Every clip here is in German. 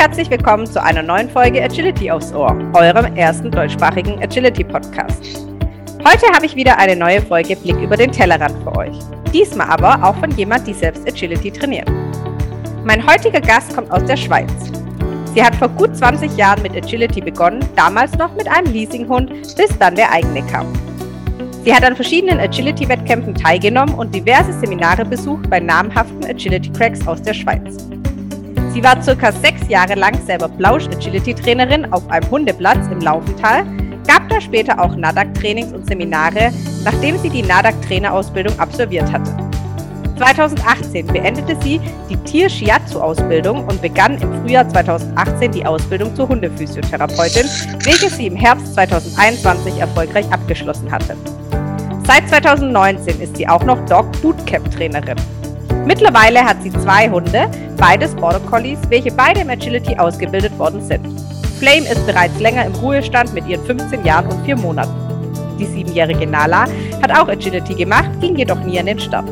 Herzlich willkommen zu einer neuen Folge Agility aufs Ohr, eurem ersten deutschsprachigen Agility-Podcast. Heute habe ich wieder eine neue Folge Blick über den Tellerrand für euch. Diesmal aber auch von jemand, die selbst Agility trainiert. Mein heutiger Gast kommt aus der Schweiz. Sie hat vor gut 20 Jahren mit Agility begonnen, damals noch mit einem Leasinghund, bis dann der eigene kam. Sie hat an verschiedenen Agility-Wettkämpfen teilgenommen und diverse Seminare besucht bei namhaften Agility-Cracks aus der Schweiz. Sie war circa sechs Jahre lang selber Blausch-Agility-Trainerin auf einem Hundeplatz im Laufental, gab da später auch NADAC-Trainings und Seminare, nachdem sie die NADAC-Trainerausbildung absolviert hatte. 2018 beendete sie die Tier-Shiatsu-Ausbildung und begann im Frühjahr 2018 die Ausbildung zur Hundephysiotherapeutin, welche sie im Herbst 2021 erfolgreich abgeschlossen hatte. Seit 2019 ist sie auch noch Dog Bootcamp Trainerin. Mittlerweile hat sie zwei Hunde, beides Border Collies, welche beide im Agility ausgebildet worden sind. Flame ist bereits länger im Ruhestand mit ihren 15 Jahren und 4 Monaten. Die siebenjährige Nala hat auch Agility gemacht, ging jedoch nie an den Start.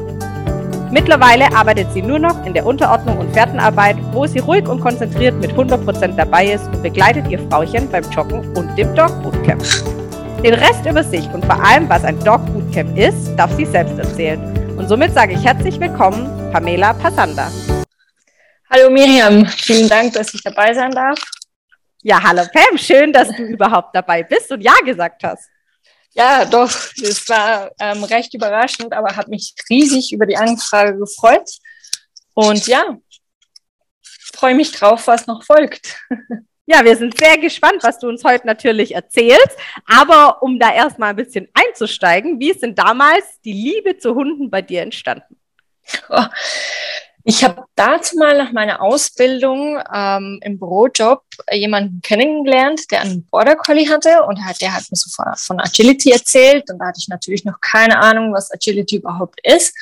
Mittlerweile arbeitet sie nur noch in der Unterordnung und Fährtenarbeit, wo sie ruhig und konzentriert mit 100% dabei ist und begleitet ihr Frauchen beim Joggen und dem Dog Bootcamp. Den Rest über sich und vor allem, was ein Dog Bootcamp ist, darf sie selbst erzählen. Und somit sage ich herzlich willkommen, Pamela Passanda. Hallo Miriam, vielen Dank, dass ich dabei sein darf. Ja, hallo Pam, schön, dass du überhaupt dabei bist und Ja gesagt hast. Ja, doch, es war ähm, recht überraschend, aber habe mich riesig über die Anfrage gefreut. Und ja, freue mich drauf, was noch folgt. Ja, wir sind sehr gespannt, was du uns heute natürlich erzählst. Aber um da erstmal ein bisschen einzusteigen, wie ist denn damals die Liebe zu Hunden bei dir entstanden? Oh, ich habe dazu mal nach meiner Ausbildung ähm, im Bürojob jemanden kennengelernt, der einen Border Collie hatte und hat, der hat mir so von, von Agility erzählt und da hatte ich natürlich noch keine Ahnung, was Agility überhaupt ist.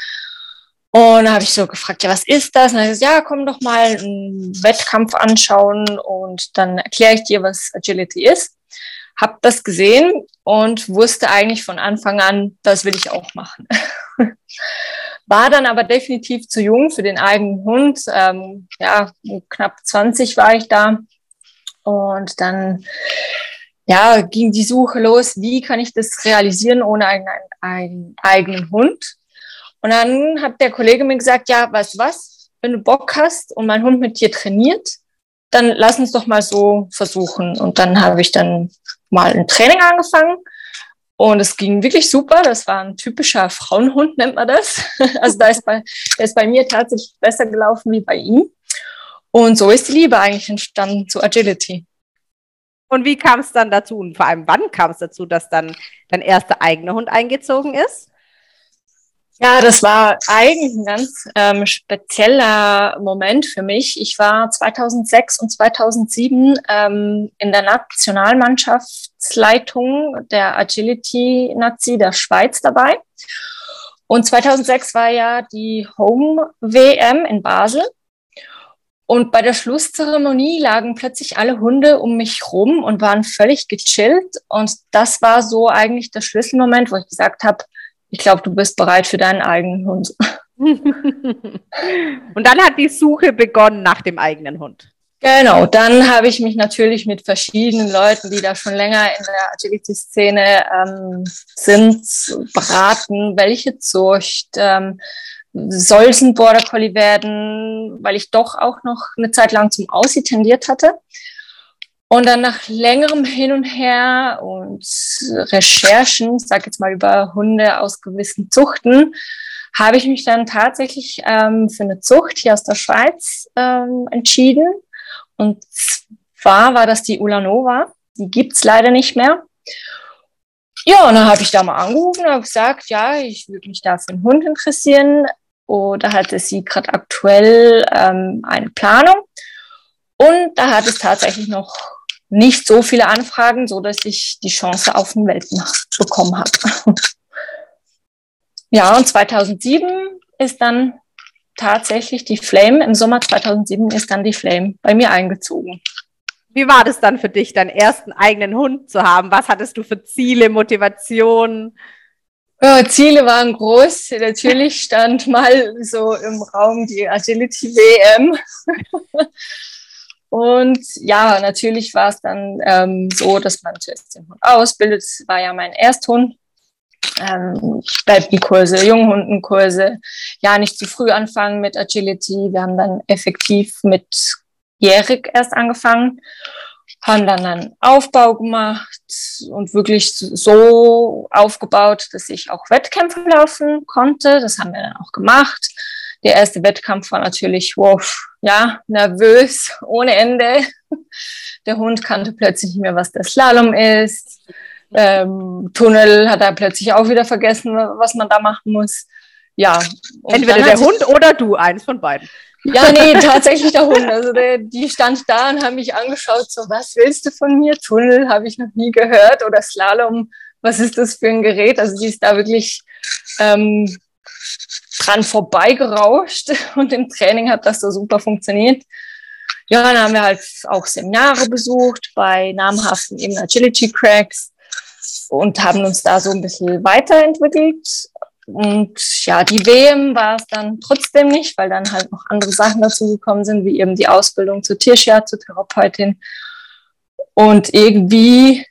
Und da habe ich so gefragt, ja, was ist das? Und er sagt, ja, komm doch mal einen Wettkampf anschauen und dann erkläre ich dir, was Agility ist. Hab das gesehen und wusste eigentlich von Anfang an, das will ich auch machen. War dann aber definitiv zu jung für den eigenen Hund. Ähm, ja, knapp 20 war ich da. Und dann ja, ging die Suche los, wie kann ich das realisieren ohne einen, einen eigenen Hund. Und dann hat der Kollege mir gesagt, ja, weißt du was, wenn du Bock hast und mein Hund mit dir trainiert, dann lass uns doch mal so versuchen. Und dann habe ich dann mal ein Training angefangen und es ging wirklich super. Das war ein typischer Frauenhund, nennt man das. Also da ist bei, der ist bei mir tatsächlich besser gelaufen wie bei ihm. Und so ist die Liebe eigentlich entstanden zu Agility. Und wie kam es dann dazu? Und vor allem, wann kam es dazu, dass dann dein erster eigener Hund eingezogen ist? Ja, das war eigentlich ein ganz ähm, spezieller Moment für mich. Ich war 2006 und 2007 ähm, in der Nationalmannschaftsleitung der Agility Nazi der Schweiz dabei. Und 2006 war ja die Home WM in Basel. Und bei der Schlusszeremonie lagen plötzlich alle Hunde um mich rum und waren völlig gechillt. Und das war so eigentlich der Schlüsselmoment, wo ich gesagt habe, ich glaube, du bist bereit für deinen eigenen Hund. und dann hat die Suche begonnen nach dem eigenen Hund. Genau, dann habe ich mich natürlich mit verschiedenen Leuten, die da schon länger in der Agility-Szene ähm, sind, beraten, welche Zucht ähm, soll es ein Border Collie werden, weil ich doch auch noch eine Zeit lang zum Aussie tendiert hatte. Und dann nach längerem Hin und Her und Recherchen, ich sage jetzt mal über Hunde aus gewissen Zuchten, habe ich mich dann tatsächlich ähm, für eine Zucht hier aus der Schweiz ähm, entschieden. Und zwar war das die Ulanova. Die gibt's leider nicht mehr. Ja, und dann habe ich da mal angerufen und gesagt, ja, ich würde mich da für einen Hund interessieren. Oder hatte sie gerade aktuell ähm, eine Planung. Und da hat es tatsächlich noch nicht so viele Anfragen, so dass ich die Chance auf den Weltmarkt bekommen habe. ja, und 2007 ist dann tatsächlich die Flame, im Sommer 2007 ist dann die Flame bei mir eingezogen. Wie war das dann für dich, deinen ersten eigenen Hund zu haben? Was hattest du für Ziele, Motivationen? Ja, Ziele waren groß. Natürlich stand mal so im Raum die Agility WM. Und ja, natürlich war es dann ähm, so, dass man zuerst den Hund ausbildet. Das war ja mein Ersthund. Ähm, Welpenkurse, Junghundenkurse. Ja, nicht zu früh anfangen mit Agility. Wir haben dann effektiv mit jährig erst angefangen haben dann einen Aufbau gemacht und wirklich so aufgebaut, dass ich auch Wettkämpfe laufen konnte. Das haben wir dann auch gemacht. Der erste Wettkampf war natürlich, wow, ja, nervös, ohne Ende. Der Hund kannte plötzlich nicht mehr, was der Slalom ist. Ähm, Tunnel hat er plötzlich auch wieder vergessen, was man da machen muss. Ja. Entweder der Hund oder du, eins von beiden. Ja, nee, tatsächlich der Hund. Also der, die stand da und haben mich angeschaut, so, was willst du von mir? Tunnel habe ich noch nie gehört oder Slalom, was ist das für ein Gerät? Also die ist da wirklich ähm, dran vorbeigerauscht und im Training hat das so super funktioniert. Ja, dann haben wir halt auch Seminare besucht bei namhaften eben Agility Cracks und haben uns da so ein bisschen weiterentwickelt. Und ja, die WM war es dann trotzdem nicht, weil dann halt noch andere Sachen dazu gekommen sind, wie eben die Ausbildung zur Tierscherzo-Therapeutin. Und irgendwie,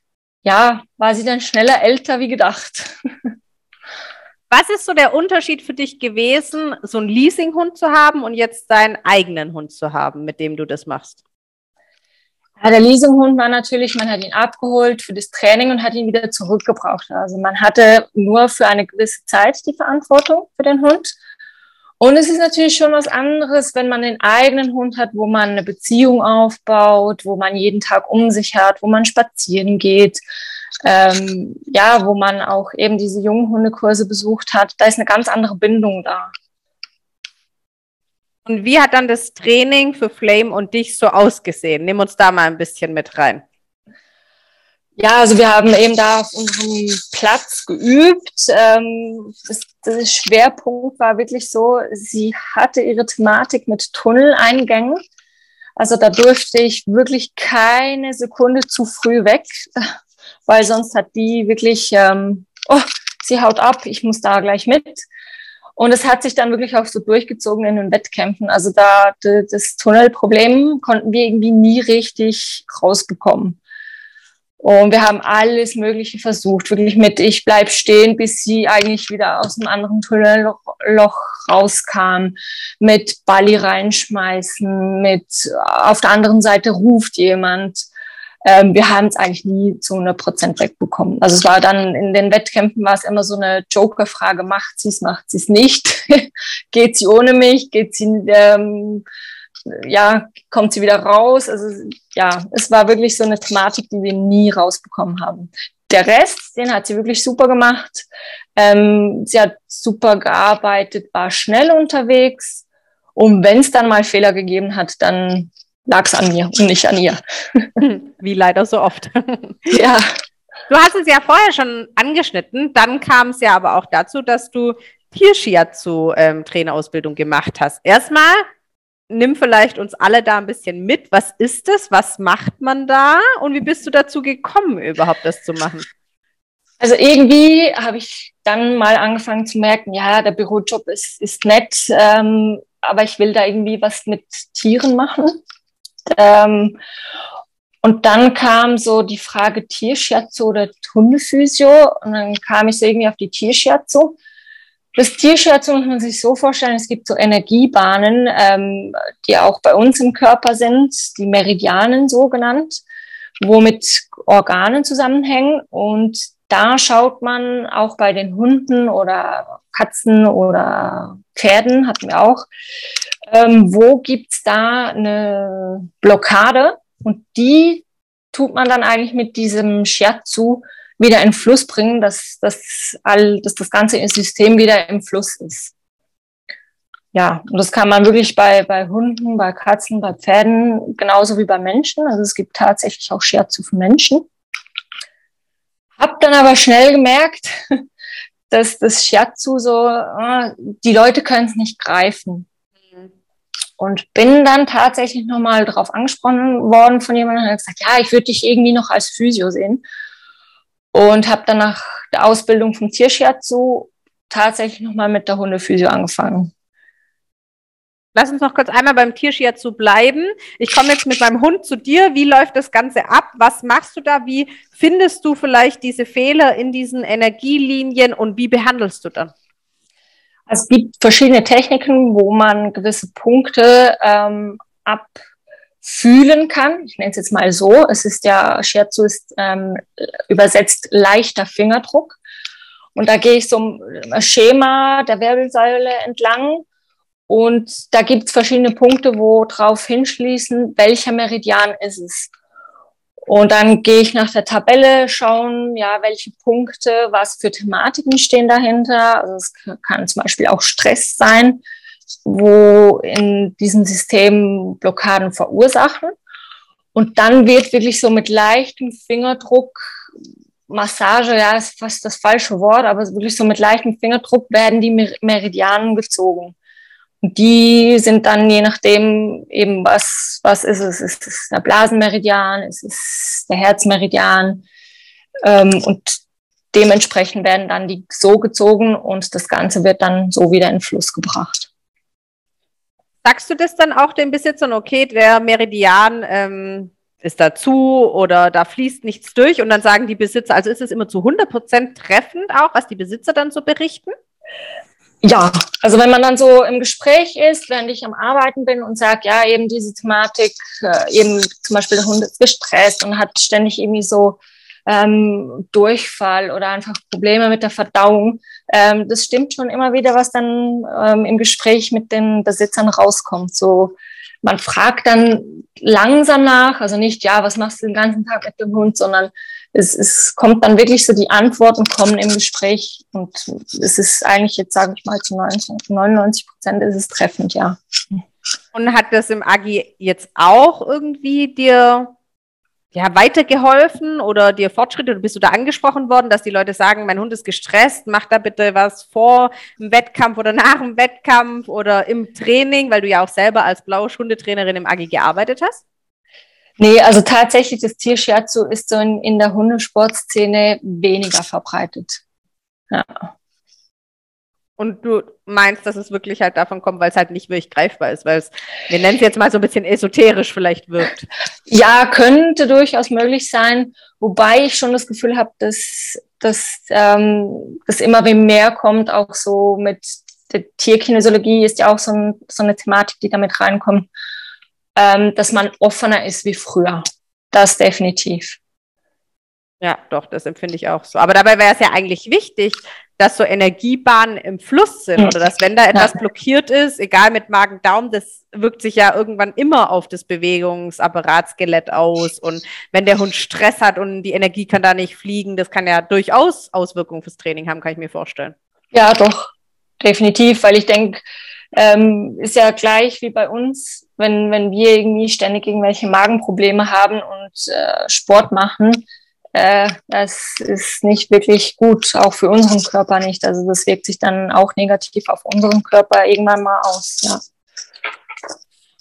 ja, war sie dann schneller älter wie gedacht. Was ist so der Unterschied für dich gewesen, so einen Leasinghund zu haben und jetzt deinen eigenen Hund zu haben, mit dem du das machst? Ja, der Leasinghund war natürlich, man hat ihn abgeholt für das Training und hat ihn wieder zurückgebraucht. Also man hatte nur für eine gewisse Zeit die Verantwortung für den Hund. Und es ist natürlich schon was anderes, wenn man den eigenen Hund hat, wo man eine Beziehung aufbaut, wo man jeden Tag um sich hat, wo man spazieren geht, ähm, ja, wo man auch eben diese jungen Hundekurse besucht hat. Da ist eine ganz andere Bindung da. Und wie hat dann das Training für Flame und dich so ausgesehen? Nimm uns da mal ein bisschen mit rein. Ja, also wir haben eben da auf unserem Platz geübt. Ähm, das, das Schwerpunkt war wirklich so, sie hatte ihre Thematik mit Tunneleingängen. Also da durfte ich wirklich keine Sekunde zu früh weg, weil sonst hat die wirklich, ähm, oh, sie haut ab, ich muss da gleich mit. Und es hat sich dann wirklich auch so durchgezogen in den Wettkämpfen. Also da das Tunnelproblem konnten wir irgendwie nie richtig rausbekommen. Und wir haben alles Mögliche versucht, wirklich mit ich bleib stehen, bis sie eigentlich wieder aus einem anderen Tunnelloch rauskam, mit Balli reinschmeißen, mit auf der anderen Seite ruft jemand ähm, wir haben es eigentlich nie zu 100 Prozent wegbekommen. Also es war dann in den Wettkämpfen war es immer so eine Joker-Frage, macht sie es, macht sie es nicht? Geht sie ohne mich? Geht sie, ähm, ja, kommt sie wieder raus? Also ja, es war wirklich so eine Thematik, die wir nie rausbekommen haben. Der Rest, den hat sie wirklich super gemacht. Ähm, sie hat super gearbeitet, war schnell unterwegs. Und wenn es dann mal Fehler gegeben hat, dann lag es an mir und nicht an ihr. Wie leider so oft. ja. Du hast es ja vorher schon angeschnitten, dann kam es ja aber auch dazu, dass du Tierschiatsu-Trainerausbildung ähm, gemacht hast. Erstmal, nimm vielleicht uns alle da ein bisschen mit. Was ist das? Was macht man da? Und wie bist du dazu gekommen, überhaupt das zu machen? Also irgendwie habe ich dann mal angefangen zu merken, ja, der Bürojob ist, ist nett, ähm, aber ich will da irgendwie was mit Tieren machen. Ähm, und dann kam so die Frage Tierschiatsu oder Hundephysio und dann kam ich so irgendwie auf die Tierschiatsu. Das Tierschiatsu muss man sich so vorstellen, es gibt so Energiebahnen, ähm, die auch bei uns im Körper sind, die Meridianen so genannt, wo mit Organen zusammenhängen und da schaut man auch bei den Hunden oder Katzen oder Pferden, hatten wir auch, ähm, wo gibt's da eine Blockade und die tut man dann eigentlich mit diesem Shiatsu wieder in Fluss bringen, dass, dass, all, dass das ganze System wieder im Fluss ist. Ja, und das kann man wirklich bei, bei Hunden, bei Katzen, bei Pferden, genauso wie bei Menschen. Also es gibt tatsächlich auch Shiatsu für Menschen. Hab dann aber schnell gemerkt, dass das Shiatsu so, äh, die Leute können es nicht greifen. Und bin dann tatsächlich nochmal drauf angesprochen worden von jemandem und hat gesagt, ja, ich würde dich irgendwie noch als Physio sehen. Und habe dann nach der Ausbildung vom Tierschiatsu tatsächlich nochmal mit der Hundephysio angefangen. Lass uns noch kurz einmal beim Tierschiatsu bleiben. Ich komme jetzt mit meinem Hund zu dir. Wie läuft das Ganze ab? Was machst du da? Wie findest du vielleicht diese Fehler in diesen Energielinien und wie behandelst du dann? Es gibt verschiedene Techniken, wo man gewisse Punkte ähm, abfühlen kann. Ich nenne es jetzt mal so. Es ist ja, Shiatsu ist ähm, übersetzt leichter Fingerdruck. Und da gehe ich so ein Schema der Wirbelsäule entlang und da gibt es verschiedene Punkte, wo drauf hinschließen, welcher Meridian ist es. Und dann gehe ich nach der Tabelle schauen, ja, welche Punkte, was für Thematiken stehen dahinter. Also es kann zum Beispiel auch Stress sein, wo in diesem System Blockaden verursachen. Und dann wird wirklich so mit leichtem Fingerdruck Massage, ja, ist fast das falsche Wort, aber wirklich so mit leichtem Fingerdruck werden die Meridianen gezogen die sind dann je nachdem eben, was, was ist es? Ist es der Blasenmeridian? Ist es der Herzmeridian? Ähm, und dementsprechend werden dann die so gezogen und das Ganze wird dann so wieder in Fluss gebracht. Sagst du das dann auch den Besitzern, okay, der Meridian ähm, ist dazu oder da fließt nichts durch und dann sagen die Besitzer, also ist es immer zu 100 Prozent treffend auch, was die Besitzer dann so berichten? Ja, also wenn man dann so im Gespräch ist, während ich am Arbeiten bin und sage, ja, eben diese Thematik, äh, eben zum Beispiel der Hund ist gestresst und hat ständig irgendwie so ähm, Durchfall oder einfach Probleme mit der Verdauung. Ähm, das stimmt schon immer wieder, was dann ähm, im Gespräch mit den Besitzern rauskommt. So, man fragt dann langsam nach, also nicht, ja, was machst du den ganzen Tag mit dem Hund, sondern es, es kommt dann wirklich so, die Antworten kommen im Gespräch und es ist eigentlich jetzt, sage ich mal, zu 90, 99 Prozent ist es treffend, ja. Und hat das im Agi jetzt auch irgendwie dir ja, weitergeholfen oder dir Fortschritte oder bist du da angesprochen worden, dass die Leute sagen, mein Hund ist gestresst, mach da bitte was vor dem Wettkampf oder nach dem Wettkampf oder im Training, weil du ja auch selber als blaue Hundetrainerin im Agi gearbeitet hast? Nee, also tatsächlich, das Tierscherzo ist so in, in der Hundesportszene weniger verbreitet. Ja. Und du meinst, dass es wirklich halt davon kommt, weil es halt nicht wirklich greifbar ist, weil es, wir nennen es jetzt mal so ein bisschen esoterisch vielleicht wirkt. Ja, könnte durchaus möglich sein, wobei ich schon das Gefühl habe, dass, dass ähm, das immer mehr kommt, auch so mit der Tierkinesiologie ist ja auch so, ein, so eine Thematik, die damit reinkommt ähm, dass man offener ist wie früher. Das definitiv. Ja, doch, das empfinde ich auch so. Aber dabei wäre es ja eigentlich wichtig, dass so Energiebahnen im Fluss sind oder dass wenn da etwas ja. blockiert ist, egal mit Magen-Darm, das wirkt sich ja irgendwann immer auf das Bewegungsapparatskelett aus. Und wenn der Hund Stress hat und die Energie kann da nicht fliegen, das kann ja durchaus Auswirkungen fürs Training haben, kann ich mir vorstellen. Ja, doch, definitiv, weil ich denke, ähm, ist ja gleich wie bei uns, wenn, wenn wir irgendwie ständig irgendwelche Magenprobleme haben und äh, Sport machen, äh, das ist nicht wirklich gut, auch für unseren Körper nicht. Also das wirkt sich dann auch negativ auf unseren Körper irgendwann mal aus, ja.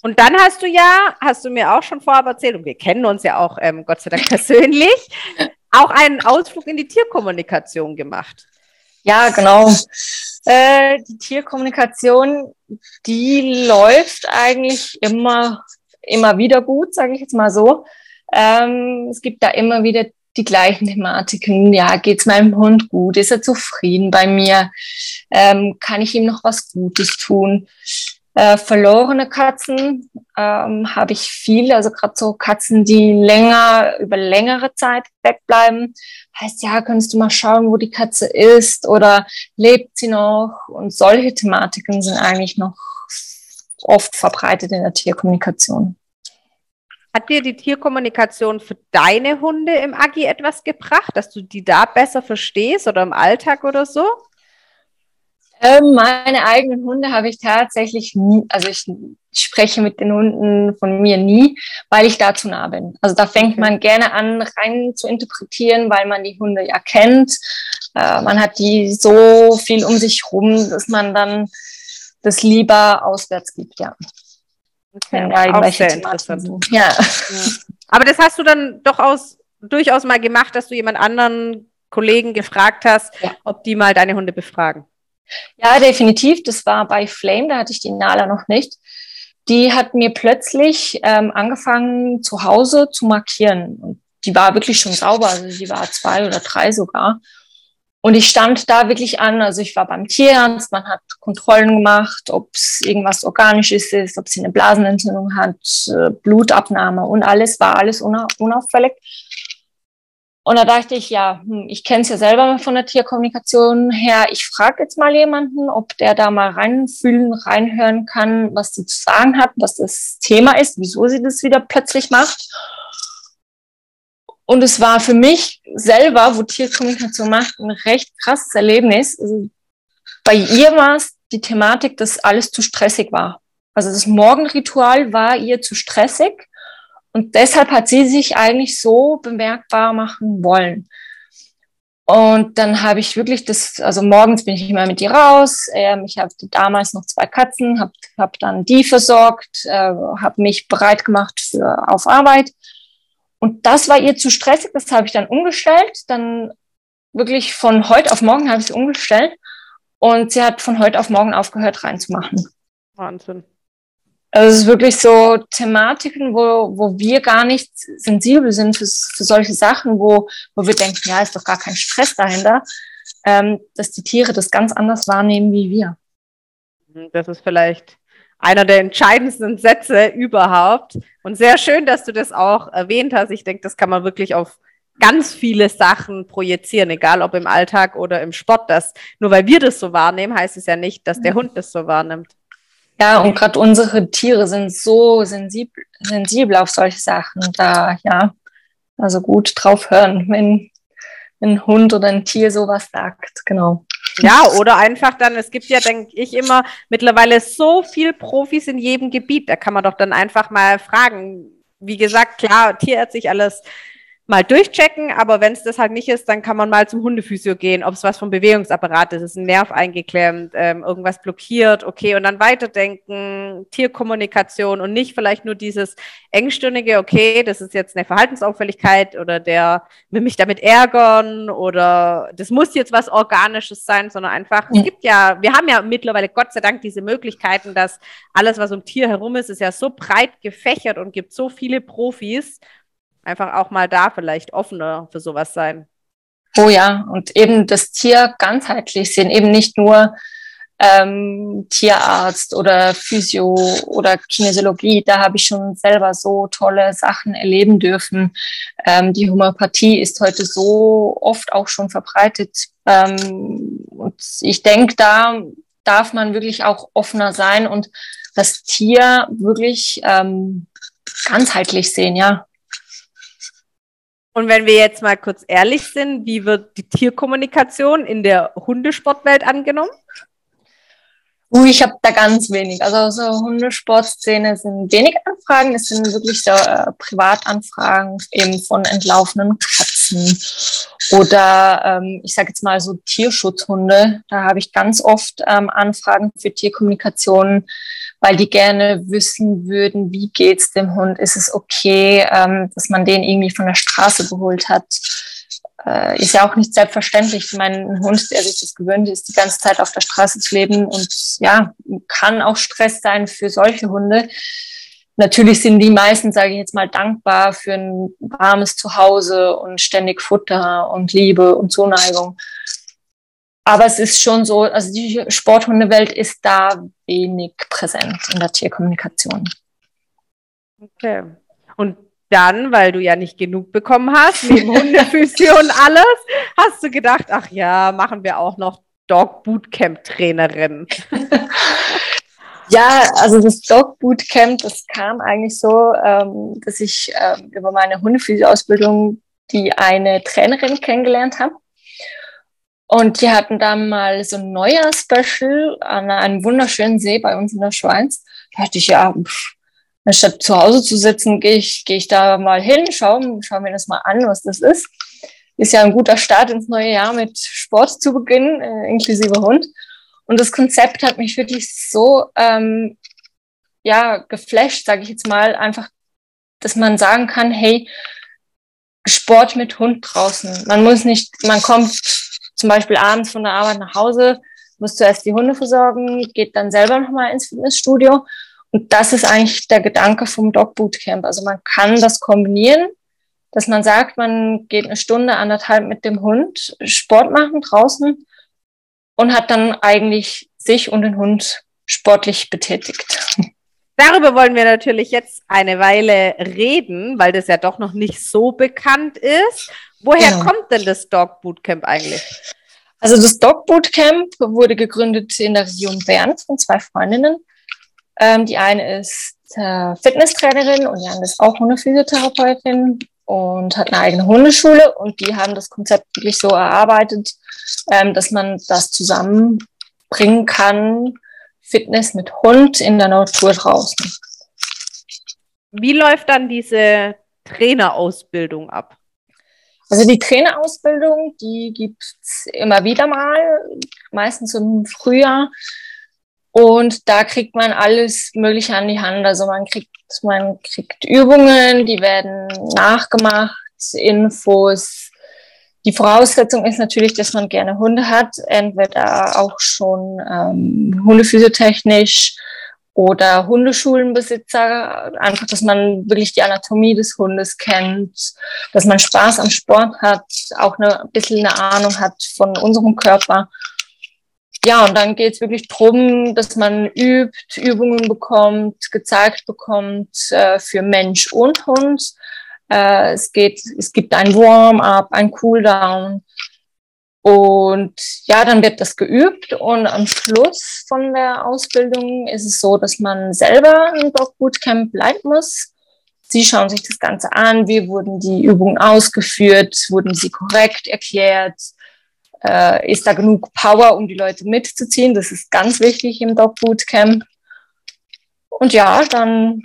Und dann hast du ja, hast du mir auch schon vorab erzählt, und wir kennen uns ja auch ähm, Gott sei Dank persönlich, auch einen Ausflug in die Tierkommunikation gemacht. Ja, genau. Äh, die Tierkommunikation, die läuft eigentlich immer, immer wieder gut, sage ich jetzt mal so. Ähm, es gibt da immer wieder die gleichen Thematiken. Ja, geht's meinem Hund gut? Ist er zufrieden bei mir? Ähm, kann ich ihm noch was Gutes tun? Äh, verlorene Katzen ähm, habe ich viel, also gerade so Katzen, die länger, über längere Zeit wegbleiben. Heißt, ja, könntest du mal schauen, wo die Katze ist oder lebt sie noch? Und solche Thematiken sind eigentlich noch oft verbreitet in der Tierkommunikation. Hat dir die Tierkommunikation für deine Hunde im Agi etwas gebracht, dass du die da besser verstehst oder im Alltag oder so? Ähm, meine eigenen Hunde habe ich tatsächlich nie, also ich spreche mit den Hunden von mir nie, weil ich da zu nah bin. Also da fängt man gerne an, rein zu interpretieren, weil man die Hunde ja kennt. Äh, man hat die so viel um sich rum, dass man dann das lieber auswärts gibt, ja. Okay, auch sehr interessant. Ja. ja. Aber das hast du dann doch aus, durchaus mal gemacht, dass du jemand anderen Kollegen gefragt hast, ja. ob die mal deine Hunde befragen. Ja, definitiv. Das war bei Flame, da hatte ich die Nala noch nicht. die hat mir plötzlich ähm, angefangen, zu Hause zu markieren. Und die war wirklich schon sauber, also die war zwei oder drei sogar. Und ich stand da wirklich an, also ich war beim Tierarzt, man hat Kontrollen gemacht, ob es irgendwas Organisches ist, ob sie eine Blasenentzündung hat, äh, Blutabnahme und alles, war alles unauffällig. Und da dachte ich, ja, hm, ich kenne es ja selber von der Tierkommunikation her. Ich frage jetzt mal jemanden, ob der da mal reinfühlen, reinhören kann, was sie zu sagen hat, was das Thema ist, wieso sie das wieder plötzlich macht. Und es war für mich selber, wo Tierkommunikation macht, ein recht krasses Erlebnis. Also bei ihr war es die Thematik, dass alles zu stressig war. Also das Morgenritual war ihr zu stressig und deshalb hat sie sich eigentlich so bemerkbar machen wollen. Und dann habe ich wirklich das, also morgens bin ich immer mit ihr raus. Ähm, ich hatte damals noch zwei Katzen, habe hab dann die versorgt, äh, habe mich bereit gemacht für auf Arbeit und das war ihr zu stressig, das habe ich dann umgestellt. Dann wirklich von heute auf morgen habe ich es umgestellt. Und sie hat von heute auf morgen aufgehört reinzumachen. Wahnsinn. Also es ist wirklich so Thematiken, wo, wo wir gar nicht sensibel sind für, für solche Sachen, wo, wo wir denken, ja, ist doch gar kein Stress dahinter, ähm, dass die Tiere das ganz anders wahrnehmen wie wir. Das ist vielleicht einer der entscheidendsten Sätze überhaupt. Und sehr schön, dass du das auch erwähnt hast. Ich denke, das kann man wirklich auf ganz viele Sachen projizieren, egal ob im Alltag oder im Sport. Das, nur weil wir das so wahrnehmen, heißt es ja nicht, dass der Hund das so wahrnimmt. Ja, und gerade unsere Tiere sind so sensibel, sensibel auf solche Sachen. Da, ja, also gut drauf hören, wenn ein Hund oder ein Tier sowas sagt, genau. Ja, oder einfach dann, es gibt ja, denke ich, immer mittlerweile so viel Profis in jedem Gebiet. Da kann man doch dann einfach mal fragen. Wie gesagt, klar, tierärztlich alles mal durchchecken, aber wenn es das halt nicht ist, dann kann man mal zum Hundephysio gehen, ob es was vom Bewegungsapparat ist, ist ein Nerv eingeklemmt, ähm, irgendwas blockiert, okay, und dann weiterdenken, Tierkommunikation und nicht vielleicht nur dieses engstirnige, okay, das ist jetzt eine Verhaltensauffälligkeit oder der will mich damit ärgern oder das muss jetzt was Organisches sein, sondern einfach, es gibt ja, wir haben ja mittlerweile Gott sei Dank diese Möglichkeiten, dass alles, was um Tier herum ist, ist ja so breit gefächert und gibt so viele Profis, einfach auch mal da vielleicht offener für sowas sein. Oh ja, und eben das Tier ganzheitlich sehen, eben nicht nur ähm, Tierarzt oder Physio oder Kinesiologie, da habe ich schon selber so tolle Sachen erleben dürfen. Ähm, die Homöopathie ist heute so oft auch schon verbreitet. Ähm, und ich denke, da darf man wirklich auch offener sein und das Tier wirklich ähm, ganzheitlich sehen, ja. Und wenn wir jetzt mal kurz ehrlich sind, wie wird die Tierkommunikation in der Hundesportwelt angenommen? Uh, ich habe da ganz wenig. Also so Hundesportszene sind wenig Anfragen. Es sind wirklich so äh, Privatanfragen eben von entlaufenen Katzen oder ähm, ich sage jetzt mal so Tierschutzhunde. Da habe ich ganz oft ähm, Anfragen für Tierkommunikation weil die gerne wissen würden, wie geht's dem Hund? Ist es okay, ähm, dass man den irgendwie von der Straße geholt hat? Äh, ist ja auch nicht selbstverständlich. Ich meine, ein Hund, der sich das gewöhnt ist, die ganze Zeit auf der Straße zu leben und ja, kann auch Stress sein für solche Hunde. Natürlich sind die meisten, sage ich jetzt mal, dankbar für ein warmes Zuhause und ständig Futter und Liebe und Zuneigung. Aber es ist schon so, also die Sporthundewelt ist da wenig präsent in der Tierkommunikation. Okay. Und dann, weil du ja nicht genug bekommen hast, neben Hundephysio und alles, hast du gedacht, ach ja, machen wir auch noch Dog Bootcamp Trainerin. Ja, also das Dog Bootcamp, das kam eigentlich so, ähm, dass ich ähm, über meine Hundephysio-Ausbildung die eine Trainerin kennengelernt habe. Und die hatten dann mal so ein Neujahr-Special an einem wunderschönen See bei uns in der Schweiz. Da dachte ich, ja, pff, anstatt zu Hause zu sitzen, gehe ich, gehe ich da mal hin, schau, schau mir das mal an, was das ist. Ist ja ein guter Start ins neue Jahr mit Sport zu beginnen, äh, inklusive Hund. Und das Konzept hat mich wirklich so ähm, ja geflasht, sage ich jetzt mal, einfach, dass man sagen kann, hey, Sport mit Hund draußen. Man muss nicht, man kommt zum Beispiel abends von der Arbeit nach Hause, muss zuerst die Hunde versorgen, geht dann selber nochmal ins Fitnessstudio. Und das ist eigentlich der Gedanke vom Dog Bootcamp. Also man kann das kombinieren, dass man sagt, man geht eine Stunde, anderthalb mit dem Hund Sport machen draußen und hat dann eigentlich sich und den Hund sportlich betätigt. Darüber wollen wir natürlich jetzt eine Weile reden, weil das ja doch noch nicht so bekannt ist. Woher ja. kommt denn das Dog Bootcamp eigentlich? Also das Dog Bootcamp wurde gegründet in der Region Bern von zwei Freundinnen. Ähm, die eine ist äh, Fitnesstrainerin und die andere ist auch Hundephysiotherapeutin und hat eine eigene Hundeschule und die haben das Konzept wirklich so erarbeitet, ähm, dass man das zusammenbringen kann, Fitness mit Hund in der Natur draußen. Wie läuft dann diese Trainerausbildung ab? Also die Trainerausbildung, die gibt's immer wieder mal, meistens im Frühjahr. Und da kriegt man alles Mögliche an die Hand. Also man kriegt, man kriegt Übungen, die werden nachgemacht, Infos, die Voraussetzung ist natürlich, dass man gerne Hunde hat, entweder auch schon ähm, hundephysiotechnisch oder Hundeschulenbesitzer, einfach, dass man wirklich die Anatomie des Hundes kennt, dass man Spaß am Sport hat, auch eine, ein bisschen eine Ahnung hat von unserem Körper. Ja, und dann geht es wirklich drum, dass man übt, Übungen bekommt, gezeigt bekommt äh, für Mensch und Hund äh, es, geht, es gibt ein Warm-up, ein Cooldown. Und ja, dann wird das geübt und am Schluss von der Ausbildung ist es so, dass man selber im Dog Bootcamp bleiben muss. Sie schauen sich das Ganze an, wie wurden die Übungen ausgeführt, wurden sie korrekt erklärt, äh, ist da genug Power, um die Leute mitzuziehen. Das ist ganz wichtig im Dog Bootcamp. Und ja, dann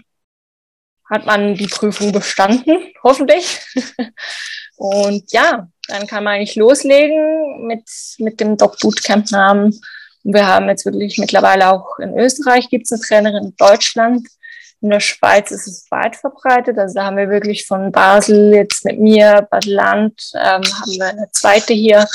hat man die Prüfung bestanden, hoffentlich. Und ja, dann kann man eigentlich loslegen mit, mit dem Doc Bootcamp Namen. Und wir haben jetzt wirklich mittlerweile auch in Österreich gibt es eine Trainerin, in Deutschland. In der Schweiz ist es weit verbreitet. Also da haben wir wirklich von Basel jetzt mit mir, Bad Land, ähm, haben wir eine zweite hier.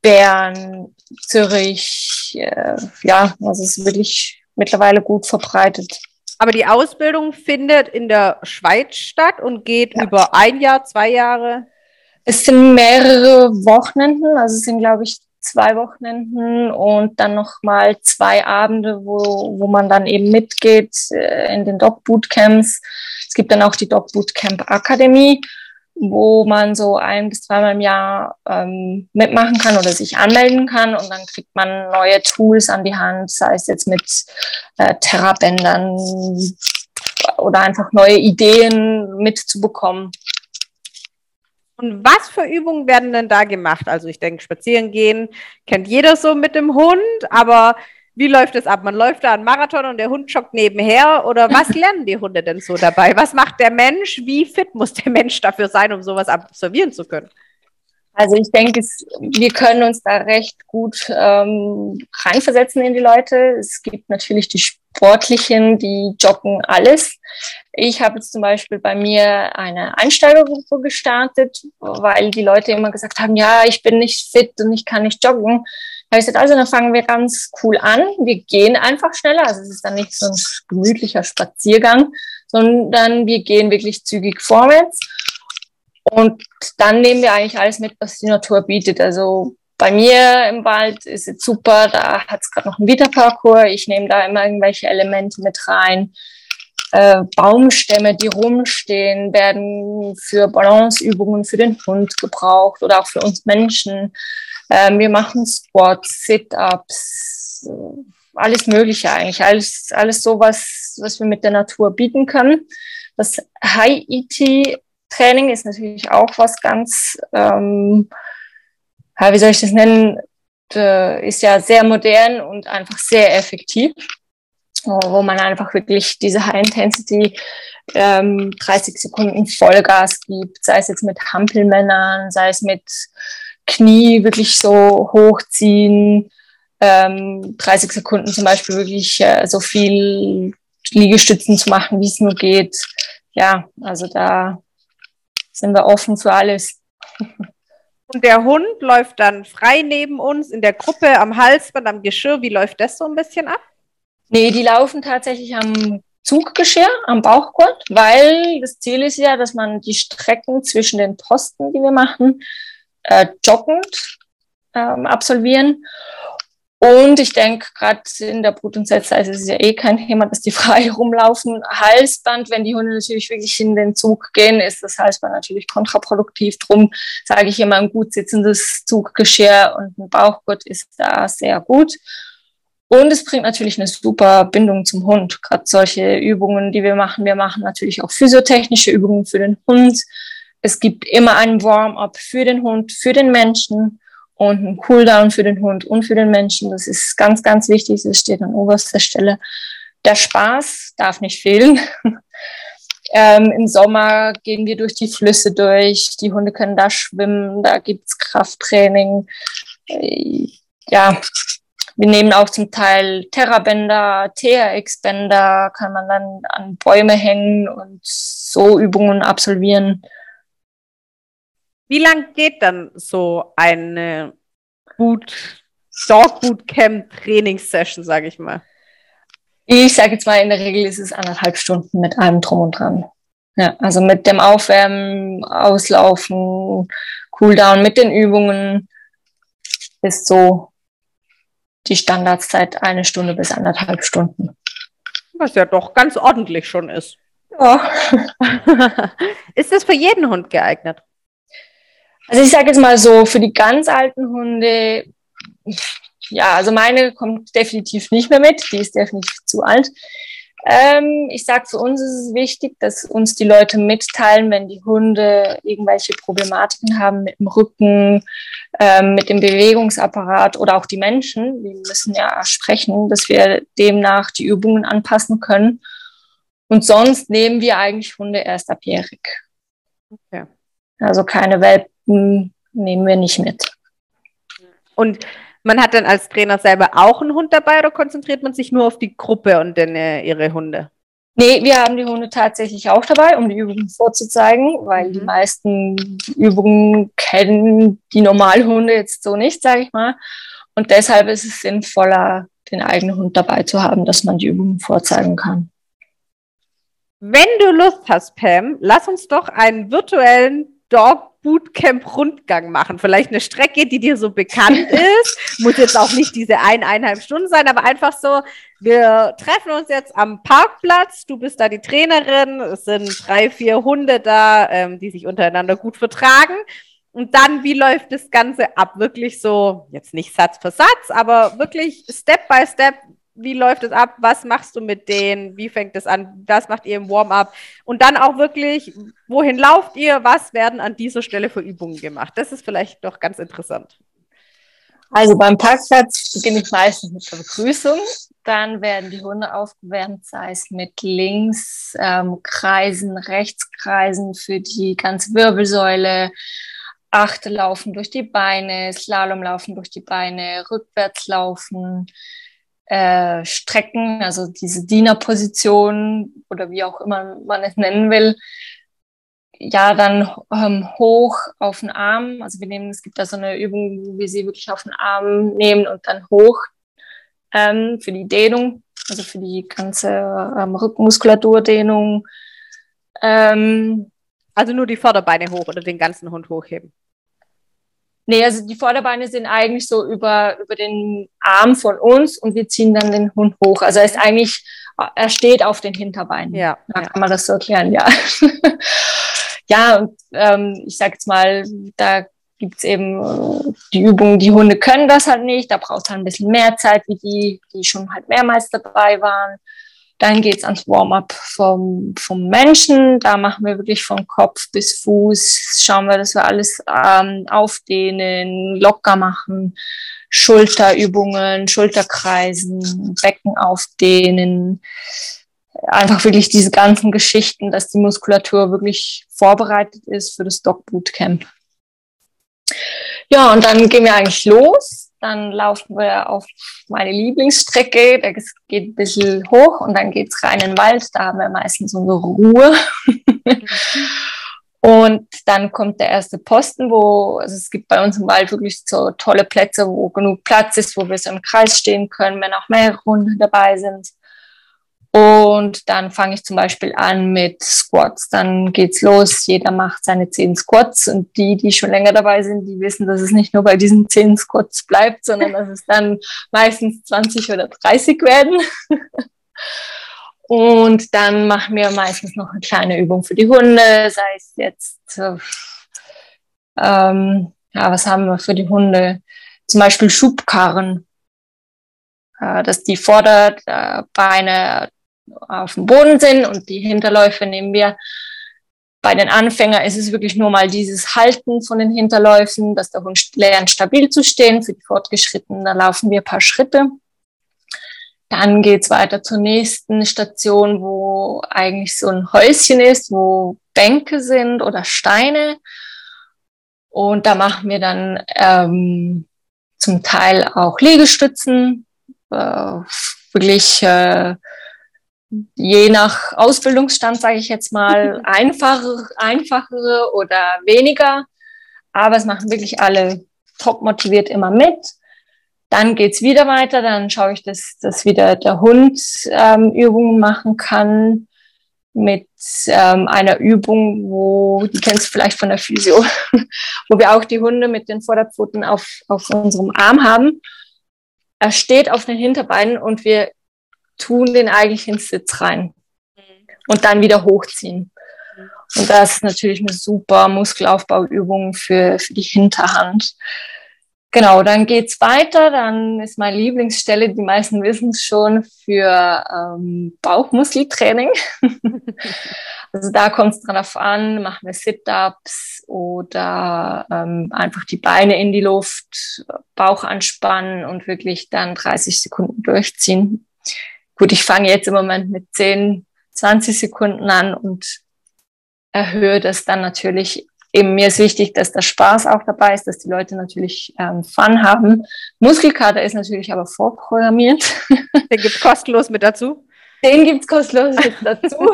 Bern, Zürich, äh, ja, also es ist wirklich mittlerweile gut verbreitet. Aber die Ausbildung findet in der Schweiz statt und geht ja. über ein Jahr, zwei Jahre? Es sind mehrere Wochenenden, also es sind, glaube ich, zwei Wochenenden und dann nochmal zwei Abende, wo, wo man dann eben mitgeht äh, in den Dog Bootcamps. Es gibt dann auch die Dog Bootcamp Akademie wo man so ein bis zweimal im Jahr ähm, mitmachen kann oder sich anmelden kann und dann kriegt man neue Tools an die Hand, sei es jetzt mit äh, Terrabändern oder einfach neue Ideen mitzubekommen. Und was für Übungen werden denn da gemacht? Also ich denke, spazieren gehen kennt jeder so mit dem Hund, aber wie läuft es ab? Man läuft da einen Marathon und der Hund joggt nebenher oder was lernen die Hunde denn so dabei? Was macht der Mensch? Wie fit muss der Mensch dafür sein, um sowas absolvieren zu können? Also ich denke, es, wir können uns da recht gut ähm, reinversetzen in die Leute. Es gibt natürlich die Sportlichen, die joggen alles. Ich habe jetzt zum Beispiel bei mir eine Einsteigergruppe gestartet, weil die Leute immer gesagt haben, ja, ich bin nicht fit und ich kann nicht joggen habe ich gesagt, also dann fangen wir ganz cool an. Wir gehen einfach schneller. Also es ist dann nicht so ein gemütlicher Spaziergang, sondern wir gehen wirklich zügig vorwärts. Und dann nehmen wir eigentlich alles mit, was die Natur bietet. Also bei mir im Wald ist es super, da hat es gerade noch einen Vita-Parcours. Ich nehme da immer irgendwelche Elemente mit rein. Äh, Baumstämme, die rumstehen, werden für Balanceübungen für den Hund gebraucht oder auch für uns Menschen. Ähm, wir machen Squats, Sit-ups, alles Mögliche eigentlich, alles, alles so, was, was wir mit der Natur bieten können. Das High-ET-Training ist natürlich auch was ganz, ähm, wie soll ich das nennen, ist ja sehr modern und einfach sehr effektiv, wo man einfach wirklich diese High-Intensity ähm, 30 Sekunden Vollgas gibt, sei es jetzt mit Hampelmännern, sei es mit Knie wirklich so hochziehen, ähm, 30 Sekunden zum Beispiel wirklich äh, so viel Liegestützen zu machen, wie es nur geht. Ja, also da sind wir offen für alles. Und der Hund läuft dann frei neben uns in der Gruppe am Halsband, am Geschirr. Wie läuft das so ein bisschen ab? Nee, die laufen tatsächlich am Zuggeschirr, am Bauchgurt, weil das Ziel ist ja, dass man die Strecken zwischen den Posten, die wir machen, äh, joggend ähm, absolvieren. Und ich denke, gerade in der Brutungszeit ist es ja eh kein Thema, dass die frei rumlaufen. Halsband, wenn die Hunde natürlich wirklich in den Zug gehen, ist das Halsband natürlich kontraproduktiv. Drum sage ich immer, ein gut sitzendes Zuggeschirr und ein Bauchgurt ist da sehr gut. Und es bringt natürlich eine super Bindung zum Hund. Gerade solche Übungen, die wir machen. Wir machen natürlich auch physiotechnische Übungen für den Hund. Es gibt immer einen Warm-up für den Hund, für den Menschen und einen Cooldown für den Hund und für den Menschen. Das ist ganz, ganz wichtig. Das steht an oberster Stelle. Der Spaß darf nicht fehlen. ähm, Im Sommer gehen wir durch die Flüsse durch. Die Hunde können da schwimmen. Da gibt's Krafttraining. Äh, ja, wir nehmen auch zum Teil Terrabänder, TRX-Bänder, kann man dann an Bäume hängen und so Übungen absolvieren. Wie lang geht dann so eine Boot, Dog Bootcamp Trainingssession, sage ich mal? Ich sage jetzt mal, in der Regel ist es anderthalb Stunden mit allem drum und dran. Ja, also mit dem Aufwärmen, Auslaufen, Cooldown, mit den Übungen ist so die Standardzeit eine Stunde bis anderthalb Stunden. Was ja doch ganz ordentlich schon ist. Ja. ist das für jeden Hund geeignet? Also ich sage jetzt mal so, für die ganz alten Hunde, ja, also meine kommt definitiv nicht mehr mit, die ist definitiv zu alt. Ähm, ich sage, für uns ist es wichtig, dass uns die Leute mitteilen, wenn die Hunde irgendwelche Problematiken haben mit dem Rücken, ähm, mit dem Bewegungsapparat oder auch die Menschen. Wir müssen ja sprechen, dass wir demnach die Übungen anpassen können. Und sonst nehmen wir eigentlich Hunde erst abjährig. Okay. Also keine Welpen nehmen wir nicht mit. Und man hat dann als Trainer selber auch einen Hund dabei oder konzentriert man sich nur auf die Gruppe und den, äh, ihre Hunde? Nee, wir haben die Hunde tatsächlich auch dabei, um die Übungen vorzuzeigen, weil mhm. die meisten Übungen kennen die Normalhunde jetzt so nicht, sage ich mal. Und deshalb ist es sinnvoller, den eigenen Hund dabei zu haben, dass man die Übungen vorzeigen kann. Wenn du Lust hast, Pam, lass uns doch einen virtuellen Dog Bootcamp-Rundgang machen. Vielleicht eine Strecke, die dir so bekannt ist. Muss jetzt auch nicht diese eineinhalb Stunden sein, aber einfach so, wir treffen uns jetzt am Parkplatz. Du bist da die Trainerin. Es sind drei, vier Hunde da, ähm, die sich untereinander gut vertragen. Und dann, wie läuft das Ganze ab? Wirklich so, jetzt nicht Satz für Satz, aber wirklich Step by Step wie läuft es ab, was machst du mit denen, wie fängt es an, was macht ihr im Warm-up? Und dann auch wirklich, wohin lauft ihr, was werden an dieser Stelle für Übungen gemacht. Das ist vielleicht doch ganz interessant. Also beim Parkplatz beginne ich meistens mit der Begrüßung. Dann werden die Hunde aufgewärmt, sei es mit links ähm, Kreisen, rechts Kreisen für die ganze Wirbelsäule, Achte laufen durch die Beine, Slalom laufen durch die Beine, rückwärts laufen, äh, Strecken, also diese Dienerposition oder wie auch immer man es nennen will, ja, dann ähm, hoch auf den Arm. Also wir nehmen, es gibt da so eine Übung, wo wir sie wirklich auf den Arm nehmen und dann hoch ähm, für die Dehnung, also für die ganze ähm, Rückenmuskulaturdehnung. Ähm, also nur die Vorderbeine hoch oder den ganzen Hund hochheben? Nee, also die Vorderbeine sind eigentlich so über, über den Arm von uns und wir ziehen dann den Hund hoch. Also er ist eigentlich, er steht auf den Hinterbeinen. Ja. Da kann man das so erklären, ja. ja, und ähm, ich sag jetzt mal, da gibt's eben äh, die Übungen, die Hunde können das halt nicht, da braucht es halt ein bisschen mehr Zeit, wie die, die schon halt mehrmals dabei waren. Dann geht's ans Warm-up vom, vom Menschen. Da machen wir wirklich von Kopf bis Fuß. Schauen wir, dass wir alles ähm, aufdehnen, locker machen. Schulterübungen, Schulterkreisen, Becken aufdehnen. Einfach wirklich diese ganzen Geschichten, dass die Muskulatur wirklich vorbereitet ist für das Dog Bootcamp. Ja, und dann gehen wir eigentlich los. Dann laufen wir auf meine Lieblingsstrecke. Da geht ein bisschen hoch und dann geht's rein in den Wald. Da haben wir meistens unsere Ruhe. und dann kommt der erste Posten, wo also es gibt bei uns im Wald wirklich so tolle Plätze, wo genug Platz ist, wo wir so im Kreis stehen können, wenn auch mehrere Hunde dabei sind. Und dann fange ich zum Beispiel an mit Squats. Dann geht's los. Jeder macht seine zehn Squats. Und die, die schon länger dabei sind, die wissen, dass es nicht nur bei diesen zehn Squats bleibt, sondern dass es dann meistens 20 oder 30 werden. Und dann machen wir meistens noch eine kleine Übung für die Hunde, sei es jetzt, äh, ähm, ja, was haben wir für die Hunde? Zum Beispiel Schubkarren, äh, dass die Vorderbeine auf dem Boden sind und die Hinterläufe nehmen wir. Bei den Anfängern ist es wirklich nur mal dieses Halten von den Hinterläufen, dass der Hund lernt, stabil zu stehen. Für die Fortgeschrittenen, da laufen wir ein paar Schritte. Dann geht's weiter zur nächsten Station, wo eigentlich so ein Häuschen ist, wo Bänke sind oder Steine. Und da machen wir dann ähm, zum Teil auch Liegestützen, äh, wirklich äh, je nach Ausbildungsstand, sage ich jetzt mal, einfacher, einfachere oder weniger. Aber es machen wirklich alle top motiviert immer mit. Dann geht's wieder weiter, dann schaue ich, dass, dass wieder der Hund ähm, Übungen machen kann mit ähm, einer Übung, wo, die kennst du vielleicht von der Physio, wo wir auch die Hunde mit den Vorderpfoten auf, auf unserem Arm haben. Er steht auf den Hinterbeinen und wir tun den eigentlich ins Sitz rein und dann wieder hochziehen. Und das ist natürlich eine super Muskelaufbauübung für, für die Hinterhand. Genau, dann geht's weiter. Dann ist meine Lieblingsstelle, die meisten wissen es schon, für ähm, Bauchmuskeltraining. also da kommt es drauf an, machen wir Sit-ups oder ähm, einfach die Beine in die Luft, Bauch anspannen und wirklich dann 30 Sekunden durchziehen. Gut, ich fange jetzt im Moment mit 10, 20 Sekunden an und erhöhe das dann natürlich eben mir ist wichtig, dass der Spaß auch dabei ist, dass die Leute natürlich ähm, Fun haben. Muskelkater ist natürlich aber vorprogrammiert. Den gibt kostenlos mit dazu. Den gibt's kostenlos mit dazu.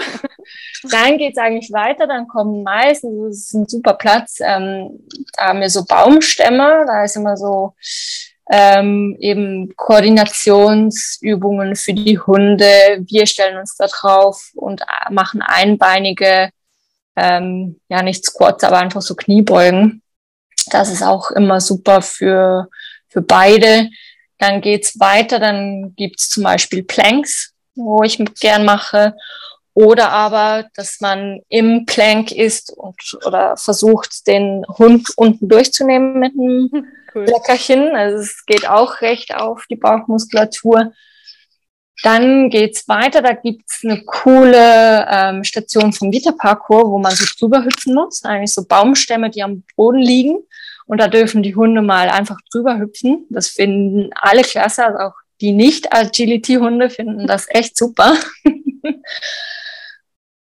dann geht's eigentlich weiter, dann kommen meistens, das ist ein super Platz, ähm, da haben wir so Baumstämme, da ist immer so ähm, eben Koordinationsübungen für die Hunde. Wir stellen uns da drauf und äh, machen einbeinige ähm, ja nicht Squats, aber einfach so Kniebeugen. Das ist auch immer super für, für beide. Dann geht's weiter, dann gibt's zum Beispiel Planks, wo ich gern mache. Oder aber, dass man im Plank ist und oder versucht, den Hund unten durchzunehmen mit einem cool. Leckerchen. Also es geht auch recht auf die Bauchmuskulatur. Dann geht's weiter, da gibt's eine coole ähm, Station vom Gitterparcours, wo man so drüber hüpfen muss. Eigentlich so Baumstämme, die am Boden liegen. Und da dürfen die Hunde mal einfach drüber hüpfen. Das finden alle klasse, also auch die Nicht-Agility-Hunde finden das echt super.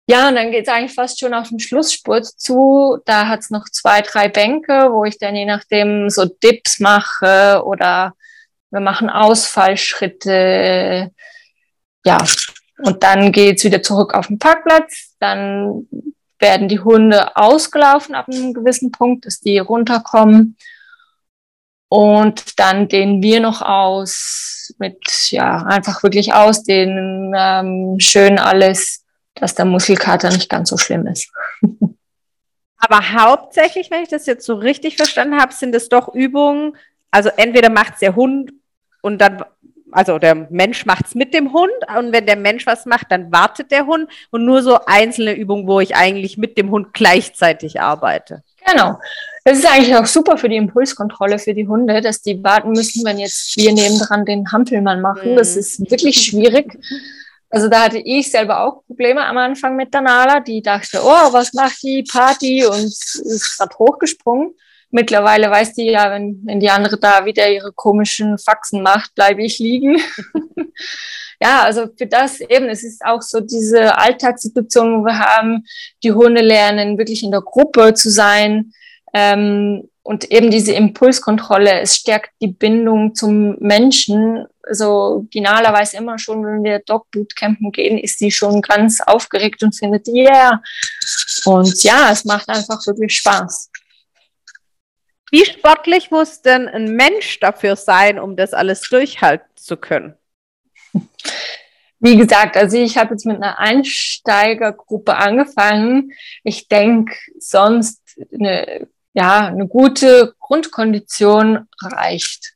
ja, und dann geht's eigentlich fast schon auf den Schlussspurt zu. Da hat's noch zwei, drei Bänke, wo ich dann je nachdem so Dips mache oder wir machen Ausfallschritte ja, und dann geht's wieder zurück auf den Parkplatz. Dann werden die Hunde ausgelaufen ab einem gewissen Punkt, dass die runterkommen. Und dann dehnen wir noch aus mit, ja, einfach wirklich ausdehnen, ähm, schön alles, dass der Muskelkater nicht ganz so schlimm ist. Aber hauptsächlich, wenn ich das jetzt so richtig verstanden habe, sind es doch Übungen, also entweder macht der Hund und dann also der Mensch macht es mit dem Hund und wenn der Mensch was macht, dann wartet der Hund und nur so einzelne Übungen, wo ich eigentlich mit dem Hund gleichzeitig arbeite. Genau. Das ist eigentlich auch super für die Impulskontrolle für die Hunde, dass die warten müssen, wenn jetzt wir nebendran den Hampelmann machen. Mhm. Das ist wirklich schwierig. Also da hatte ich selber auch Probleme am Anfang mit der Nala. Die dachte, oh, was macht die Party und ist gerade hochgesprungen. Mittlerweile weiß die ja, wenn, wenn die andere da wieder ihre komischen Faxen macht, bleibe ich liegen. ja, also für das eben, es ist auch so diese Alltagssituation, wo wir haben, die Hunde lernen, wirklich in der Gruppe zu sein. Ähm, und eben diese Impulskontrolle, es stärkt die Bindung zum Menschen. Also die Nala weiß immer schon, wenn wir Dog Bootcampen gehen, ist die schon ganz aufgeregt und findet, yeah. Und ja, es macht einfach wirklich Spaß. Wie sportlich muss denn ein Mensch dafür sein, um das alles durchhalten zu können? Wie gesagt, also ich habe jetzt mit einer Einsteigergruppe angefangen. Ich denke, sonst eine, ja, eine gute Grundkondition reicht.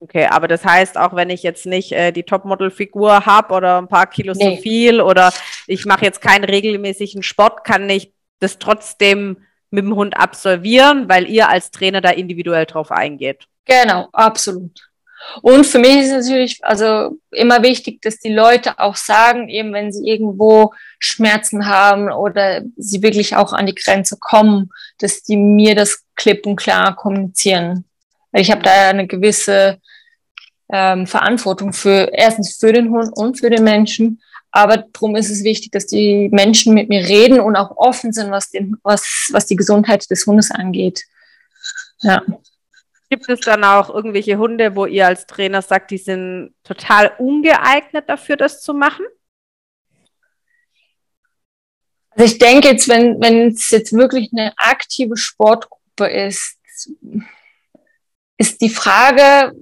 Okay, aber das heißt, auch wenn ich jetzt nicht äh, die Topmodel-Figur habe oder ein paar Kilo nee. zu viel oder ich mache jetzt keinen regelmäßigen Sport, kann ich das trotzdem mit dem Hund absolvieren, weil ihr als Trainer da individuell drauf eingeht. Genau, absolut. Und für mich ist natürlich also immer wichtig, dass die Leute auch sagen, eben wenn sie irgendwo Schmerzen haben oder sie wirklich auch an die Grenze kommen, dass die mir das klipp und klar kommunizieren. Ich habe da eine gewisse ähm, Verantwortung für erstens für den Hund und für den Menschen. Aber darum ist es wichtig, dass die Menschen mit mir reden und auch offen sind, was, den, was, was die Gesundheit des Hundes angeht. Ja. Gibt es dann auch irgendwelche Hunde, wo ihr als Trainer sagt, die sind total ungeeignet dafür, das zu machen? Also ich denke jetzt, wenn wenn es jetzt wirklich eine aktive Sportgruppe ist, ist die Frage,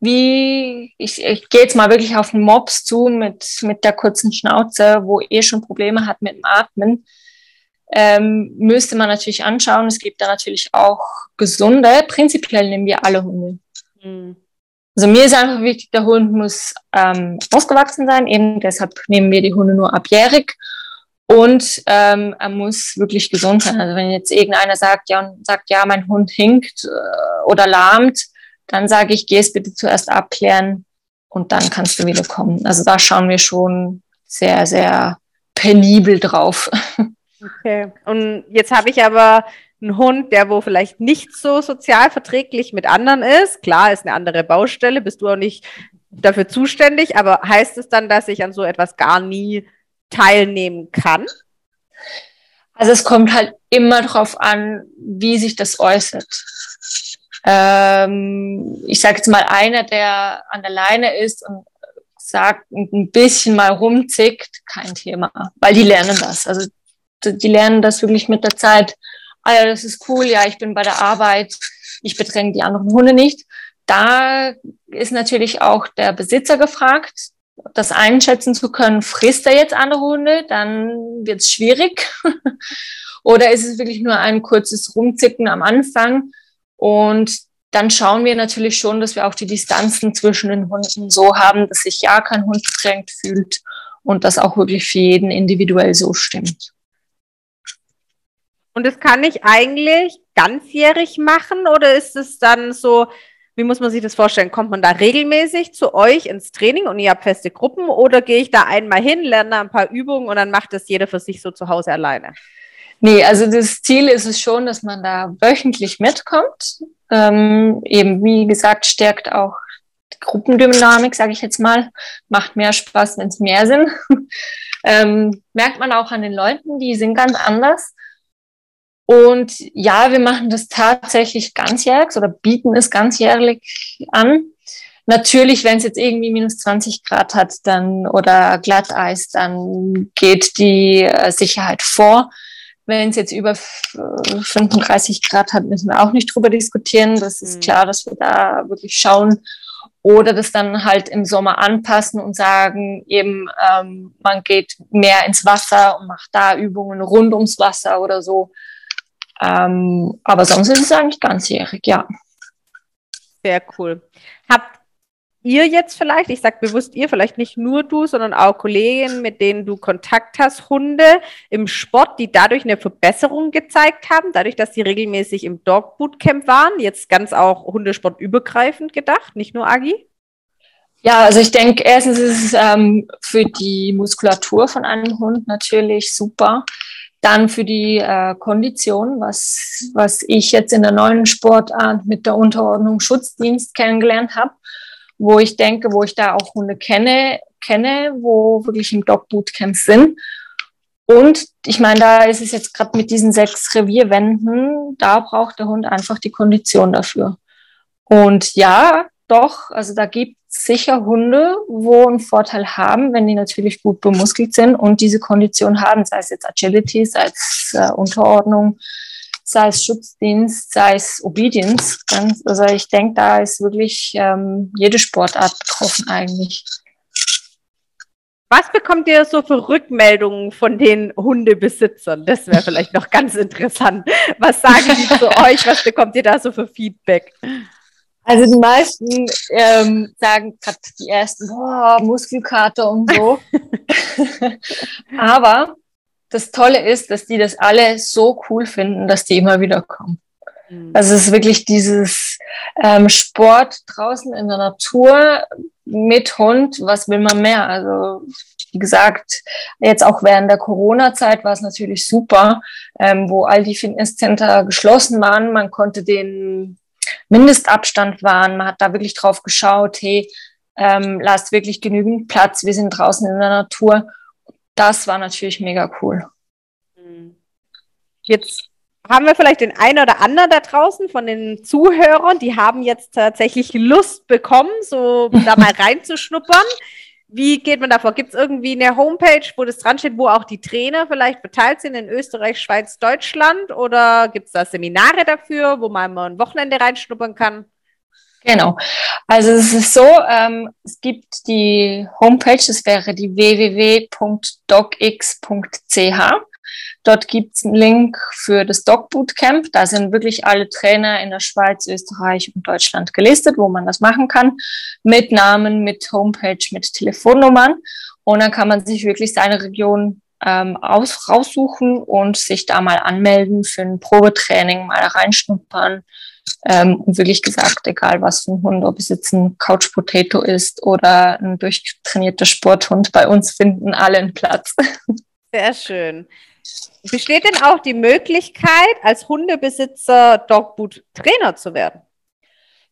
wie, ich, ich gehe jetzt mal wirklich auf einen Mops zu mit, mit der kurzen Schnauze, wo eh schon Probleme hat mit dem Atmen, ähm, müsste man natürlich anschauen. Es gibt da natürlich auch gesunde. Prinzipiell nehmen wir alle Hunde. Mhm. Also mir ist einfach wichtig, der Hund muss ähm, ausgewachsen sein. Eben deshalb nehmen wir die Hunde nur abjährig. Und ähm, er muss wirklich gesund sein. Also wenn jetzt irgendeiner sagt, ja, sagt, ja, mein Hund hinkt äh, oder lahmt, dann sage ich, geh es bitte zuerst abklären und dann kannst du wieder kommen. Also da schauen wir schon sehr, sehr penibel drauf. Okay. Und jetzt habe ich aber einen Hund, der wo vielleicht nicht so sozial verträglich mit anderen ist. Klar, ist eine andere Baustelle, bist du auch nicht dafür zuständig, aber heißt es dann, dass ich an so etwas gar nie teilnehmen kann? Also es kommt halt immer darauf an, wie sich das äußert. Ähm, ich sage jetzt mal, einer, der an der Leine ist und sagt, ein bisschen mal rumzickt, kein Thema, weil die lernen das. Also die lernen das wirklich mit der Zeit. Ah ja, das ist cool, ja, ich bin bei der Arbeit, ich bedränge die anderen Hunde nicht. Da ist natürlich auch der Besitzer gefragt, das einschätzen zu können, frisst er jetzt andere Hunde, dann wird es schwierig. Oder ist es wirklich nur ein kurzes Rumzicken am Anfang? Und dann schauen wir natürlich schon, dass wir auch die Distanzen zwischen den Hunden so haben, dass sich ja kein Hund bedrängt fühlt und das auch wirklich für jeden individuell so stimmt. Und das kann ich eigentlich ganzjährig machen oder ist es dann so, wie muss man sich das vorstellen? Kommt man da regelmäßig zu euch ins Training und ihr habt feste Gruppen oder gehe ich da einmal hin, lerne da ein paar Übungen und dann macht das jeder für sich so zu Hause alleine? Nee, also das Ziel ist es schon, dass man da wöchentlich mitkommt. Ähm, eben, wie gesagt, stärkt auch die Gruppendynamik, sage ich jetzt mal. Macht mehr Spaß, wenn es mehr sind. ähm, merkt man auch an den Leuten, die sind ganz anders. Und ja, wir machen das tatsächlich ganzjährig oder bieten es ganzjährlich an. Natürlich, wenn es jetzt irgendwie minus 20 Grad hat dann oder Glatteis, dann geht die äh, Sicherheit vor. Wenn es jetzt über 35 Grad hat, müssen wir auch nicht drüber diskutieren. Das ist mhm. klar, dass wir da wirklich schauen oder das dann halt im Sommer anpassen und sagen, eben ähm, man geht mehr ins Wasser und macht da Übungen rund ums Wasser oder so. Ähm, aber sonst ist es eigentlich ganzjährig, ja. Sehr cool. Habt ihr jetzt vielleicht, ich sage bewusst ihr, vielleicht nicht nur du, sondern auch Kollegen, mit denen du Kontakt hast, Hunde im Sport, die dadurch eine Verbesserung gezeigt haben, dadurch, dass sie regelmäßig im Dog Bootcamp waren, jetzt ganz auch Hundesport übergreifend gedacht, nicht nur Agi? Ja, also ich denke, erstens ist es ähm, für die Muskulatur von einem Hund natürlich super. Dann für die äh, Kondition, was, was ich jetzt in der neuen Sportart mit der Unterordnung Schutzdienst kennengelernt habe wo ich denke, wo ich da auch Hunde kenne, kenne, wo wirklich im Dog Bootcamp sind. Und ich meine, da ist es jetzt gerade mit diesen sechs Revierwänden, da braucht der Hund einfach die Kondition dafür. Und ja, doch, also da gibt sicher Hunde, wo einen Vorteil haben, wenn die natürlich gut bemuskelt sind und diese Kondition haben, sei es jetzt Agility, sei es äh, Unterordnung, sei es Schutzdienst, sei es Obedience. Also ich denke, da ist wirklich ähm, jede Sportart betroffen eigentlich. Was bekommt ihr so für Rückmeldungen von den Hundebesitzern? Das wäre vielleicht noch ganz interessant. Was sagen die zu euch? Was bekommt ihr da so für Feedback? Also die meisten ähm, sagen gerade die ersten, boah, Muskelkater und so. Aber das Tolle ist, dass die das alle so cool finden, dass die immer wieder kommen. Mhm. Also es ist wirklich dieses ähm, Sport draußen in der Natur mit Hund, was will man mehr? Also wie gesagt, jetzt auch während der Corona-Zeit war es natürlich super, ähm, wo all die Fitnesscenter geschlossen waren. Man konnte den Mindestabstand wahren. Man hat da wirklich drauf geschaut, hey, ähm, lasst wirklich genügend Platz. Wir sind draußen in der Natur. Das war natürlich mega cool. Jetzt haben wir vielleicht den einen oder anderen da draußen von den Zuhörern, die haben jetzt tatsächlich Lust bekommen, so da mal reinzuschnuppern. Wie geht man davor? Gibt es irgendwie eine Homepage, wo das dran steht, wo auch die Trainer vielleicht beteiligt sind in Österreich, Schweiz, Deutschland? Oder gibt es da Seminare dafür, wo man mal ein Wochenende reinschnuppern kann? Genau. Also es ist so, ähm, es gibt die Homepage, das wäre die www.docx.ch. Dort gibt's einen Link für das Dog Bootcamp. Da sind wirklich alle Trainer in der Schweiz, Österreich und Deutschland gelistet, wo man das machen kann. Mit Namen, mit Homepage, mit Telefonnummern. Und dann kann man sich wirklich seine Region ähm, aus, raussuchen und sich da mal anmelden für ein Probetraining, mal reinschnuppern. Ähm, und wirklich gesagt, egal was für ein Hund, ob es jetzt ein Couch Potato ist oder ein durchtrainierter Sporthund, bei uns finden alle einen Platz. Sehr schön. Besteht denn auch die Möglichkeit, als Hundebesitzer Dogboot Trainer zu werden?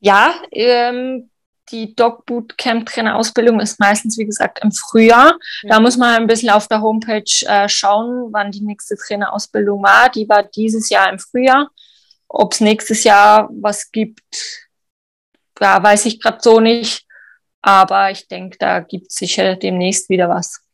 Ja, ähm, die Dogboot Camp Trainer Ausbildung ist meistens, wie gesagt, im Frühjahr. Da muss man ein bisschen auf der Homepage äh, schauen, wann die nächste Trainerausbildung war. Die war dieses Jahr im Frühjahr. Ob es nächstes Jahr was gibt, ja, weiß ich gerade so nicht. Aber ich denke, da gibt es sicher demnächst wieder was.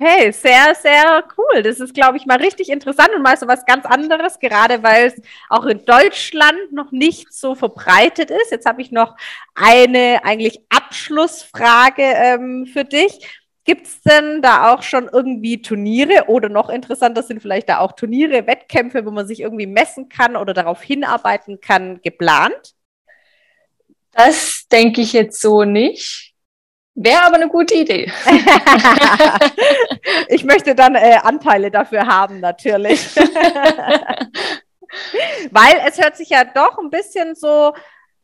Hey, sehr, sehr cool. Das ist, glaube ich, mal richtig interessant und mal so was ganz anderes, gerade weil es auch in Deutschland noch nicht so verbreitet ist. Jetzt habe ich noch eine eigentlich Abschlussfrage ähm, für dich. Gibt es denn da auch schon irgendwie Turniere oder noch interessanter sind vielleicht da auch Turniere, Wettkämpfe, wo man sich irgendwie messen kann oder darauf hinarbeiten kann, geplant? Das denke ich jetzt so nicht. Wäre aber eine gute Idee. ich möchte dann äh, Anteile dafür haben, natürlich. Weil es hört sich ja doch ein bisschen so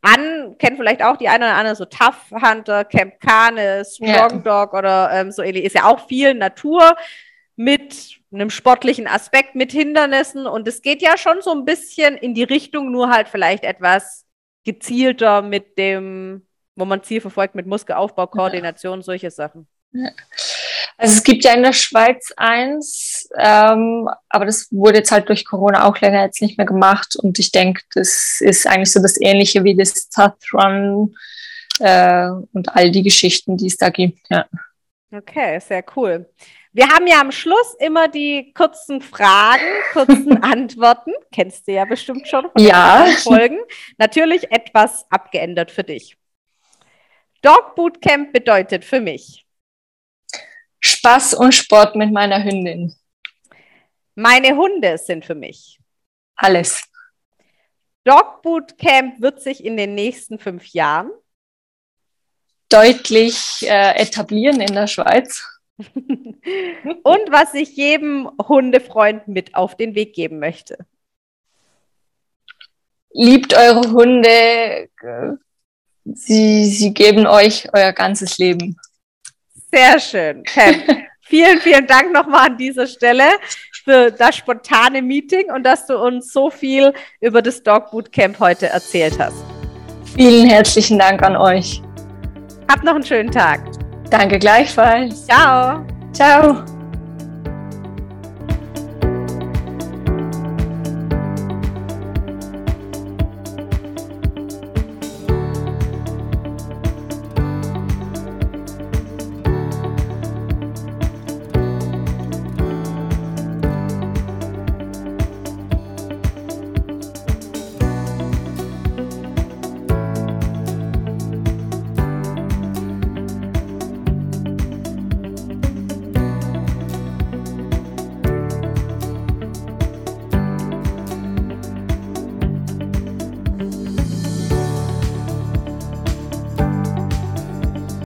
an, kennt vielleicht auch die eine oder andere so Tough Hunter, Camp Cane, Strong ja. Dog oder ähm, so ähnlich. Ist ja auch viel Natur mit einem sportlichen Aspekt, mit Hindernissen. Und es geht ja schon so ein bisschen in die Richtung, nur halt vielleicht etwas gezielter mit dem wo man Ziel verfolgt mit Muskelaufbau, Koordination, ja. solche Sachen. Ja. Also es gibt ja in der Schweiz eins, ähm, aber das wurde jetzt halt durch Corona auch länger jetzt nicht mehr gemacht und ich denke, das ist eigentlich so das Ähnliche wie das Run äh, und all die Geschichten, die es da gibt. Ja. Okay, sehr cool. Wir haben ja am Schluss immer die kurzen Fragen, kurzen Antworten. Kennst du ja bestimmt schon von ja. Folgen. Natürlich etwas abgeändert für dich. Dog Bootcamp bedeutet für mich Spaß und Sport mit meiner Hündin. Meine Hunde sind für mich alles. Dog Bootcamp wird sich in den nächsten fünf Jahren deutlich äh, etablieren in der Schweiz. und was ich jedem Hundefreund mit auf den Weg geben möchte. Liebt eure Hunde, sie, sie geben euch euer ganzes Leben. Sehr schön. Pam. vielen, vielen Dank nochmal an dieser Stelle für das spontane Meeting und dass du uns so viel über das Dog Bootcamp heute erzählt hast. Vielen herzlichen Dank an euch. Habt noch einen schönen Tag. Danke gleichfalls. Ciao. Ciao.